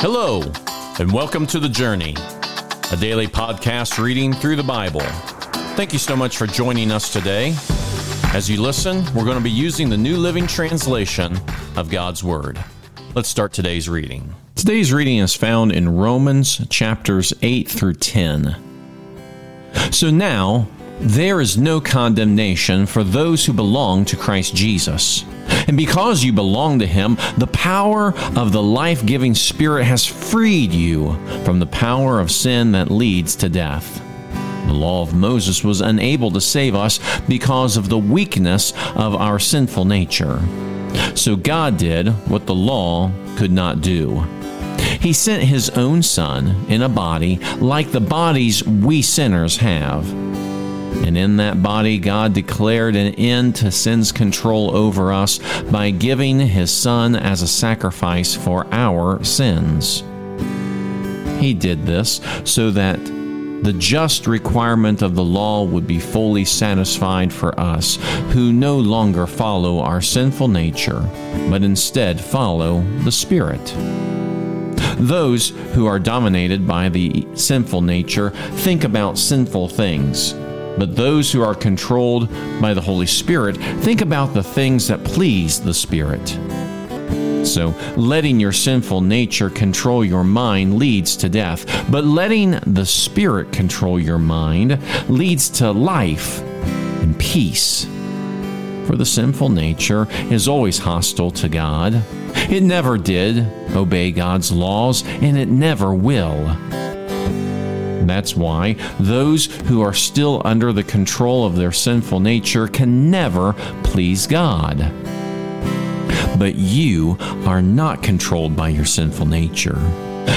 Hello, and welcome to The Journey, a daily podcast reading through the Bible. Thank you so much for joining us today. As you listen, we're going to be using the New Living Translation of God's Word. Let's start today's reading. Today's reading is found in Romans chapters 8 through 10. So now, there is no condemnation for those who belong to Christ Jesus. And because you belong to Him, the power of the life giving Spirit has freed you from the power of sin that leads to death. The law of Moses was unable to save us because of the weakness of our sinful nature. So God did what the law could not do. He sent His own Son in a body like the bodies we sinners have and in that body, God declared an end to sin's control over us by giving his Son as a sacrifice for our sins. He did this so that the just requirement of the law would be fully satisfied for us, who no longer follow our sinful nature, but instead follow the Spirit. Those who are dominated by the sinful nature think about sinful things but those who are controlled by the Holy Spirit think about the things that please the Spirit. So, letting your sinful nature control your mind leads to death, but letting the Spirit control your mind leads to life and peace. For the sinful nature is always hostile to God. It never did obey God's laws, and it never will. That's why those who are still under the control of their sinful nature can never please God. But you are not controlled by your sinful nature.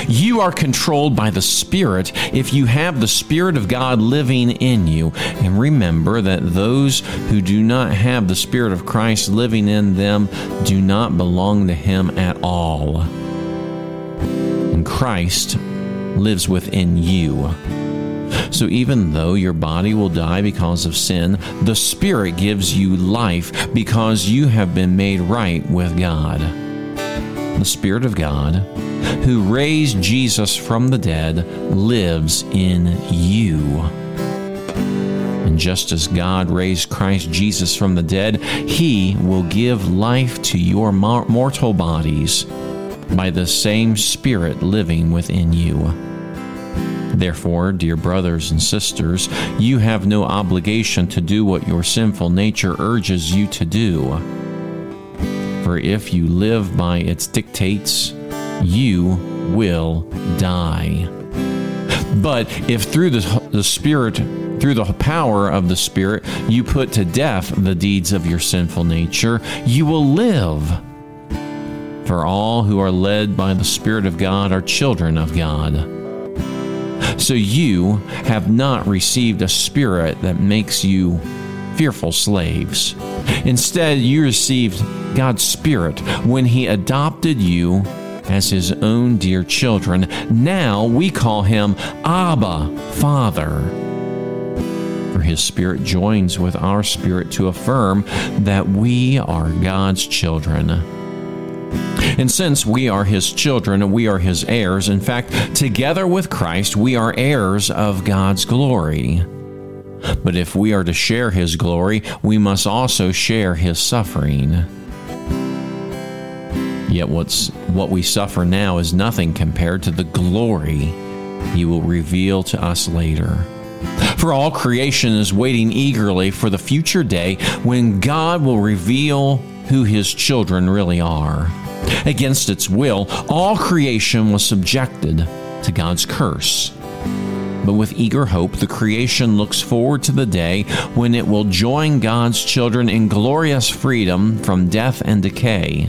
You are controlled by the Spirit if you have the Spirit of God living in you. And remember that those who do not have the Spirit of Christ living in them do not belong to Him at all. And Christ lives within you. So even though your body will die because of sin, the Spirit gives you life because you have been made right with God. The Spirit of God, who raised Jesus from the dead, lives in you. And just as God raised Christ Jesus from the dead, He will give life to your mortal bodies by the same Spirit living within you. Therefore, dear brothers and sisters, you have no obligation to do what your sinful nature urges you to do. For if you live by its dictates, you will die. But if through the, the Spirit, through the power of the Spirit, you put to death the deeds of your sinful nature, you will live. For all who are led by the Spirit of God are children of God. So you have not received a spirit that makes you fearful slaves. Instead, you received God's Spirit when He adopted you as His own dear children. Now we call Him Abba, Father. For His Spirit joins with our spirit to affirm that we are God's children. And since we are his children and we are his heirs, in fact, together with Christ, we are heirs of God's glory. But if we are to share his glory, we must also share his suffering. Yet what's what we suffer now is nothing compared to the glory he will reveal to us later. For all creation is waiting eagerly for the future day when God will reveal who his children really are. Against its will, all creation was subjected to God's curse. But with eager hope, the creation looks forward to the day when it will join God's children in glorious freedom from death and decay.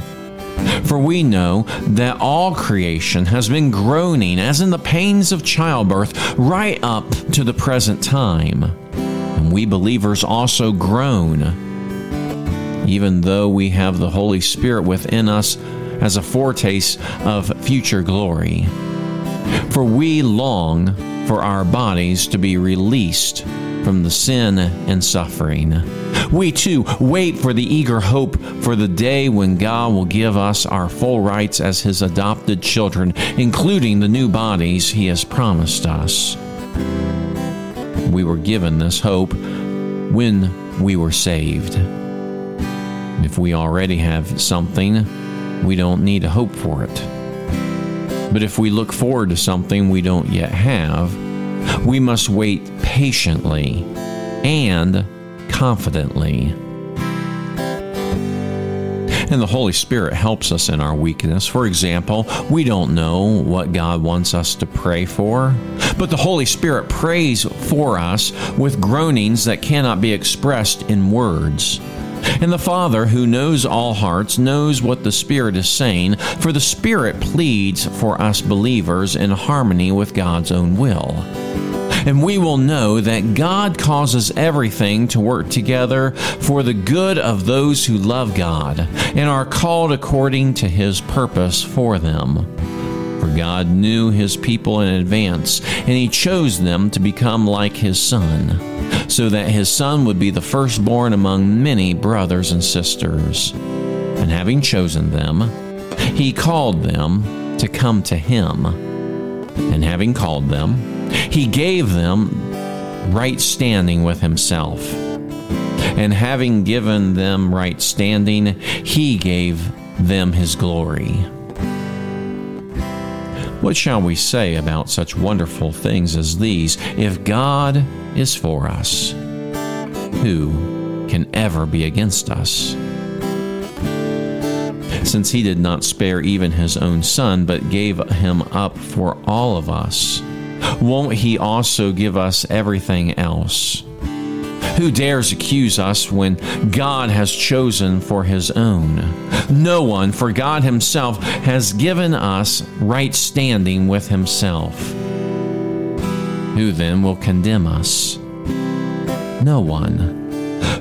For we know that all creation has been groaning as in the pains of childbirth right up to the present time. And we believers also groan even though we have the Holy Spirit within us as a foretaste of future glory. For we long for our bodies to be released from the sin and suffering. We too wait for the eager hope for the day when God will give us our full rights as His adopted children, including the new bodies He has promised us. We were given this hope when we were saved. If we already have something, we don't need to hope for it. But if we look forward to something we don't yet have, we must wait patiently and confidently. And the Holy Spirit helps us in our weakness. For example, we don't know what God wants us to pray for, but the Holy Spirit prays for us with groanings that cannot be expressed in words. And the Father, who knows all hearts, knows what the Spirit is saying, for the Spirit pleads for us believers in harmony with God's own will. And we will know that God causes everything to work together for the good of those who love God and are called according to His purpose for them. For God knew His people in advance, and He chose them to become like His Son so that his son would be the firstborn among many brothers and sisters. And having chosen them, he called them to come to him. And having called them, he gave them right standing with himself. And having given them right standing, he gave them his glory. What shall we say about such wonderful things as these? If God is for us, who can ever be against us? Since he did not spare even his own son, but gave him up for all of us, won't he also give us everything else? Who dares accuse us when God has chosen for his own? No one, for God himself has given us right standing with himself. Who then will condemn us? No one.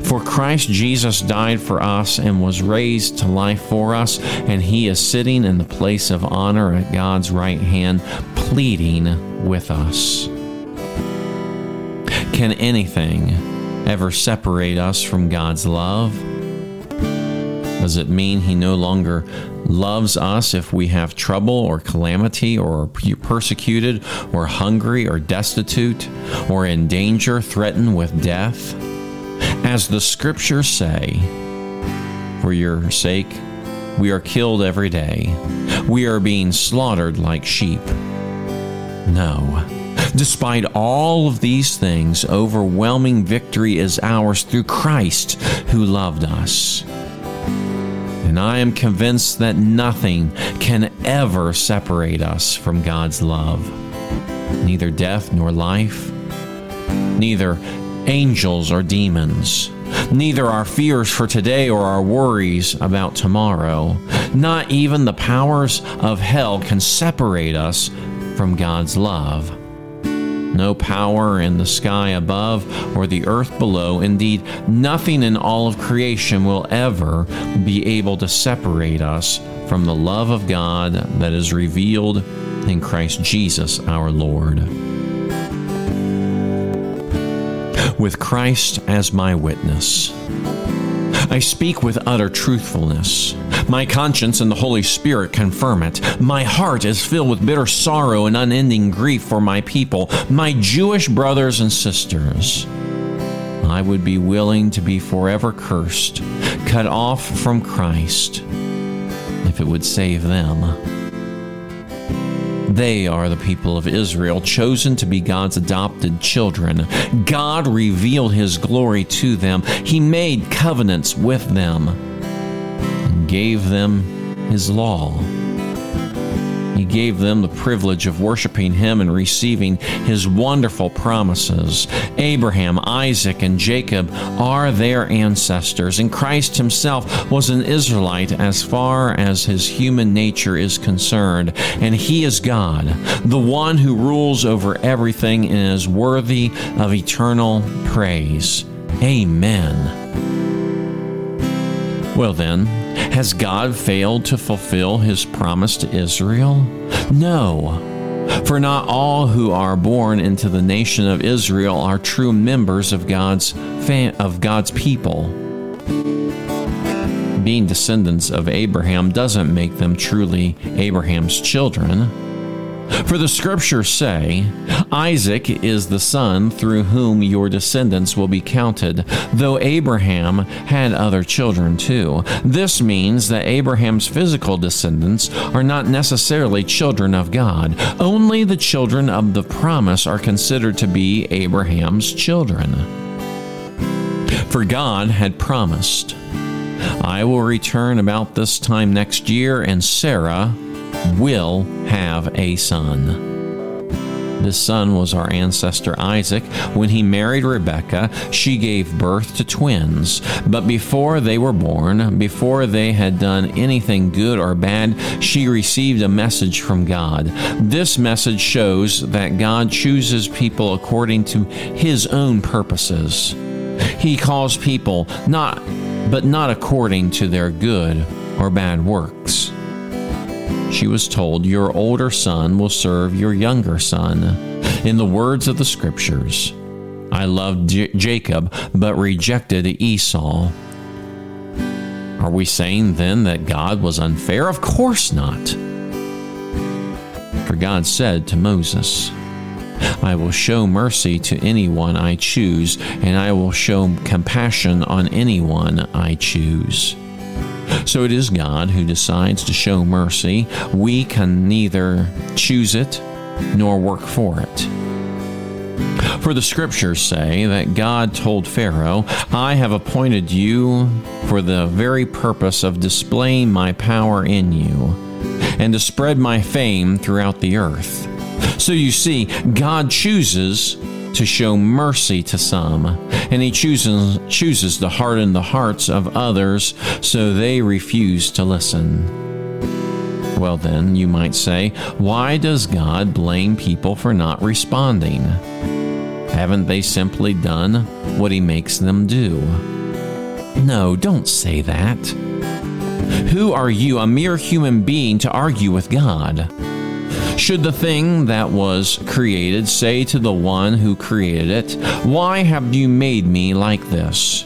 For Christ Jesus died for us and was raised to life for us, and he is sitting in the place of honor at God's right hand, pleading with us. Can anything ever separate us from God's love? Does it mean he no longer loves us if we have trouble or calamity or are persecuted or hungry or destitute or in danger, threatened with death? As the scriptures say, for your sake, we are killed every day. We are being slaughtered like sheep. No. Despite all of these things, overwhelming victory is ours through Christ who loved us. And I am convinced that nothing can ever separate us from God's love. Neither death nor life, neither angels or demons, neither our fears for today or our worries about tomorrow, not even the powers of hell can separate us from God's love. No power in the sky above or the earth below, indeed, nothing in all of creation will ever be able to separate us from the love of God that is revealed in Christ Jesus our Lord. With Christ as my witness, I speak with utter truthfulness. My conscience and the Holy Spirit confirm it. My heart is filled with bitter sorrow and unending grief for my people, my Jewish brothers and sisters. I would be willing to be forever cursed, cut off from Christ, if it would save them. They are the people of Israel, chosen to be God's adopted children. God revealed his glory to them. He made covenants with them gave them his law. He gave them the privilege of worshiping Him and receiving His wonderful promises. Abraham, Isaac, and Jacob are their ancestors, and Christ Himself was an Israelite as far as His human nature is concerned. And He is God, the one who rules over everything and is worthy of eternal praise. Amen. Well, then, has God failed to fulfill his promise to Israel? No. For not all who are born into the nation of Israel are true members of God's fam- of God's people. Being descendants of Abraham doesn't make them truly Abraham's children. For the scriptures say, Isaac is the son through whom your descendants will be counted, though Abraham had other children too. This means that Abraham's physical descendants are not necessarily children of God. Only the children of the promise are considered to be Abraham's children. For God had promised, I will return about this time next year, and Sarah will have a son. This son was our ancestor Isaac. When he married Rebekah, she gave birth to twins. But before they were born, before they had done anything good or bad, she received a message from God. This message shows that God chooses people according to his own purposes. He calls people not but not according to their good or bad works she was told, Your older son will serve your younger son. In the words of the scriptures, I loved J- Jacob, but rejected Esau. Are we saying then that God was unfair? Of course not. For God said to Moses, I will show mercy to anyone I choose, and I will show compassion on anyone I choose. So it is God who decides to show mercy. We can neither choose it nor work for it. For the scriptures say that God told Pharaoh, I have appointed you for the very purpose of displaying my power in you and to spread my fame throughout the earth. So you see, God chooses to show mercy to some, and he chooses, chooses to harden the hearts of others so they refuse to listen. Well, then, you might say, why does God blame people for not responding? Haven't they simply done what he makes them do? No, don't say that. Who are you, a mere human being, to argue with God? Should the thing that was created say to the one who created it, Why have you made me like this?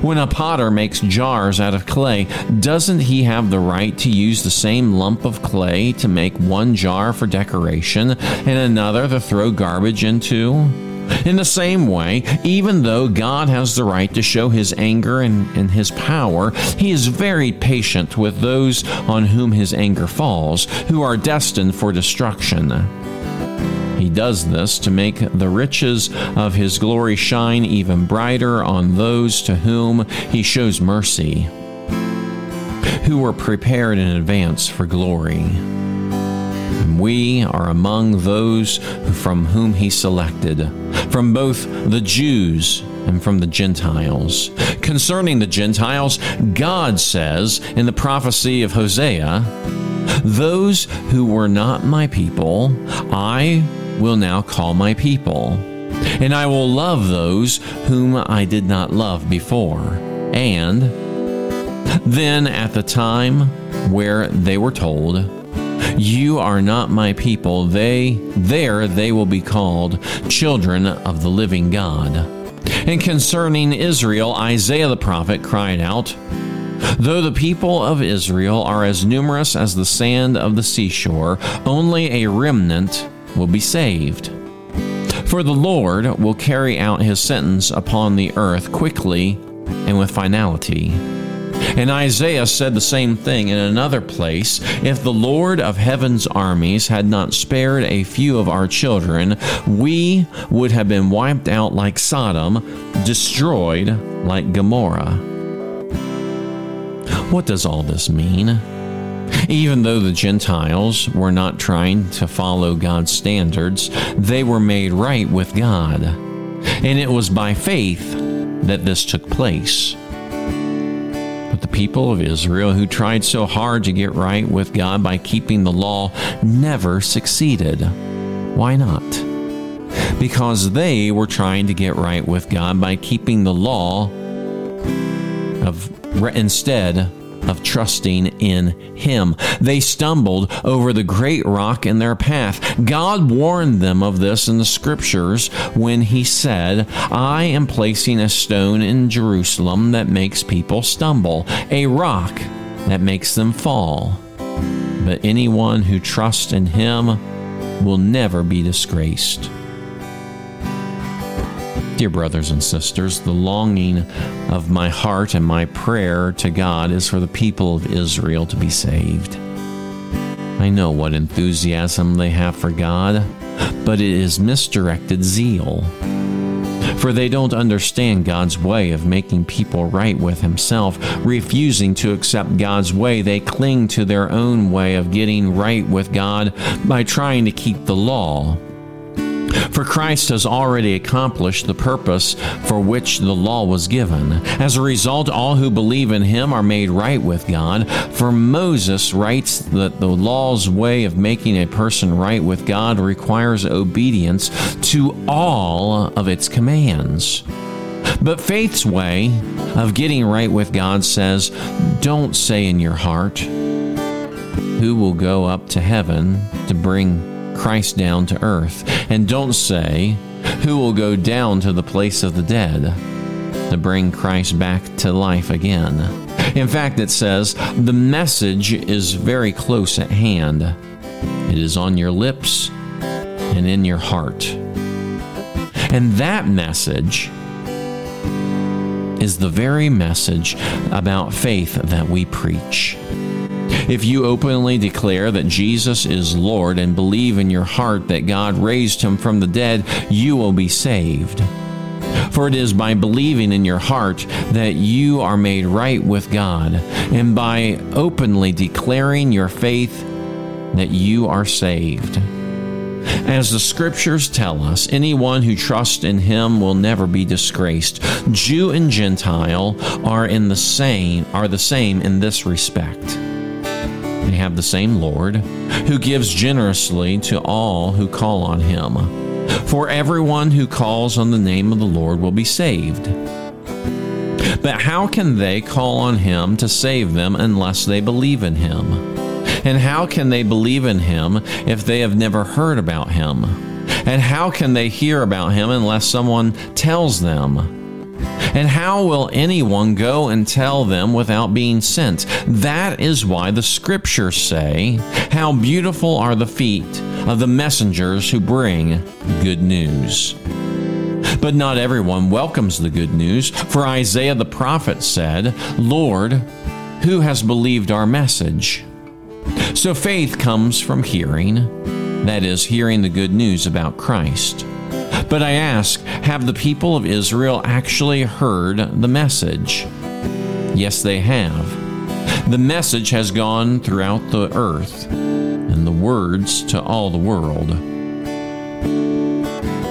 When a potter makes jars out of clay, doesn't he have the right to use the same lump of clay to make one jar for decoration and another to throw garbage into? In the same way, even though God has the right to show his anger and, and, his power, he is very patient with those on whom his anger falls, who are destined for destruction. He does this to make the riches of his glory shine even brighter on those to whom he shows mercy, who were prepared in advance for glory we are among those from whom he selected, from both the Jews and from the Gentiles. Concerning the Gentiles, God says in the prophecy of Hosea, Those who were not my people, I will now call my people, and I will love those whom I did not love before. And then at the time where they were told, you are not my people. They there they will be called children of the living God. And concerning Israel, Isaiah the prophet cried out, Though the people of Israel are as numerous as the sand of the seashore, only a remnant will be saved. For the Lord will carry out his sentence upon the earth quickly and with finality. And Isaiah said the same thing in another place If the Lord of heaven's armies had not spared a few of our children, we would have been wiped out like Sodom, destroyed like Gomorrah. What does all this mean? Even though the Gentiles were not trying to follow God's standards, they were made right with God. And it was by faith that this took place people of Israel who tried so hard to get right with God by keeping the law never succeeded. Why not? Because they were trying to get right with God by keeping the law of instead of trusting in Him. They stumbled over the great rock in their path. God warned them of this in the scriptures when He said, I am placing a stone in Jerusalem that makes people stumble, a rock that makes them fall. But anyone who trusts in Him will never be disgraced. Dear brothers and sisters, the longing of my heart and my prayer to God is for the people of Israel to be saved. I know what enthusiasm they have for God, but it is misdirected zeal. For they don't understand God's way of making people right with Himself. Refusing to accept God's way, they cling to their own way of getting right with God by trying to keep the law for Christ has already accomplished the purpose for which the law was given. As a result, all who believe in him are made right with God. For Moses writes that the law's way of making a person right with God requires obedience to all of its commands. But faith's way of getting right with God says, Don't say in your heart, Who will go up to heaven to bring Christ down to earth. And don't say, Who will go down to the place of the dead to bring Christ back to life again? In fact, it says, The message is very close at hand. It is on your lips and in your heart. And that message is the very message about faith that we preach. If you openly declare that Jesus is Lord and believe in your heart that God raised him from the dead, you will be saved. For it is by believing in your heart that you are made right with God, and by openly declaring your faith that you are saved. As the scriptures tell us, anyone who trusts in him will never be disgraced. Jew and Gentile are in the same are the same in this respect. They have the same Lord, who gives generously to all who call on him. For everyone who calls on the name of the Lord will be saved. But how can they call on him to save them unless they believe in him? And how can they believe in him if they have never heard about him? And how can they hear about him unless someone tells them? And how will anyone go and tell them without being sent? That is why the scriptures say, How beautiful are the feet of the messengers who bring good news. But not everyone welcomes the good news, for Isaiah the prophet said, Lord, who has believed our message? So faith comes from hearing, that is, hearing the good news about Christ. But I ask, have the people of Israel actually heard the message? Yes, they have. The message has gone throughout the earth, and the words to all the world.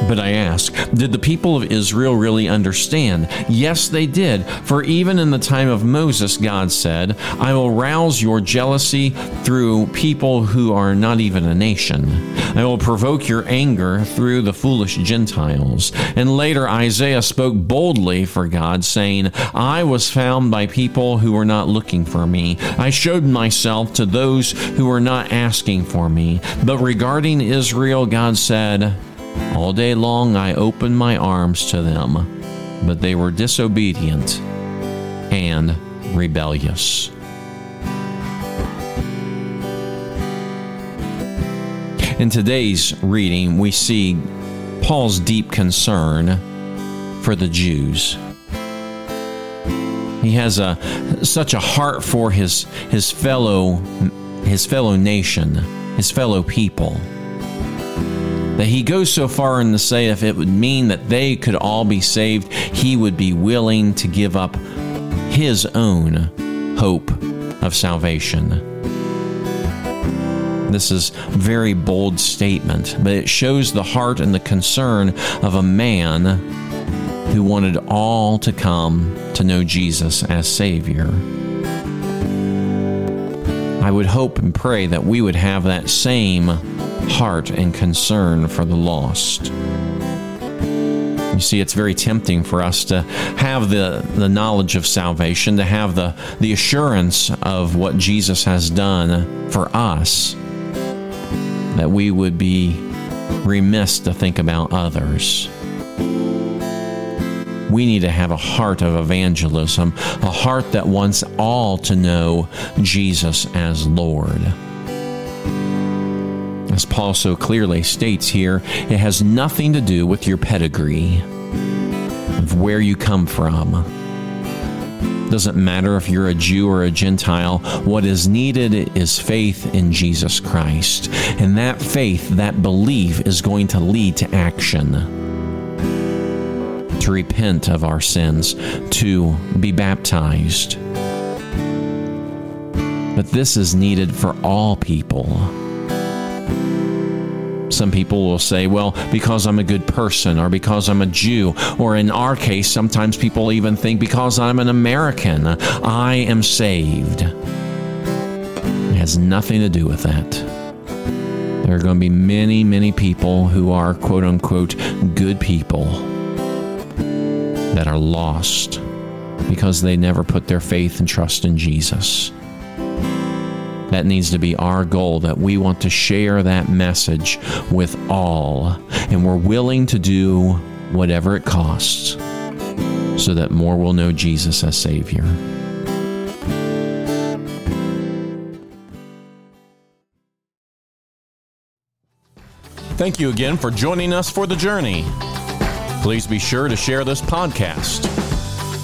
But I ask, did the people of Israel really understand? Yes, they did. For even in the time of Moses, God said, I will rouse your jealousy through people who are not even a nation. I will provoke your anger through the foolish Gentiles. And later, Isaiah spoke boldly for God, saying, I was found by people who were not looking for me. I showed myself to those who were not asking for me. But regarding Israel, God said, all day long I opened my arms to them, but they were disobedient and rebellious. In today's reading, we see Paul's deep concern for the Jews. He has a such a heart for his his fellow his fellow nation, his fellow people that he goes so far in to say if it would mean that they could all be saved, he would be willing to give up his own hope of salvation. This is a very bold statement, but it shows the heart and the concern of a man who wanted all to come to know Jesus as Savior. I would hope and pray that we would have that same heart and concern for the lost. You see, it's very tempting for us to have the, the knowledge of salvation, to have the, the assurance of what Jesus has done for us, that we would be remiss to think about others. We need to have a heart of evangelism, a heart that wants all to know Jesus as Lord. As Paul so clearly states here, it has nothing to do with your pedigree, of where you come from. Doesn't matter if you're a Jew or a Gentile, what is needed is faith in Jesus Christ. And that faith, that belief, is going to lead to action to repent of our sins, to be baptized. But this is needed for all people. Some people will say, well, because I'm a good person, or because I'm a Jew, or in our case, sometimes people even think because I'm an American, I am saved. It has nothing to do with that. There are going to be many, many people who are quote unquote good people that are lost because they never put their faith and trust in Jesus. That needs to be our goal that we want to share that message with all, and we're willing to do whatever it costs so that more will know Jesus as Savior. Thank you again for joining us for the journey. Please be sure to share this podcast.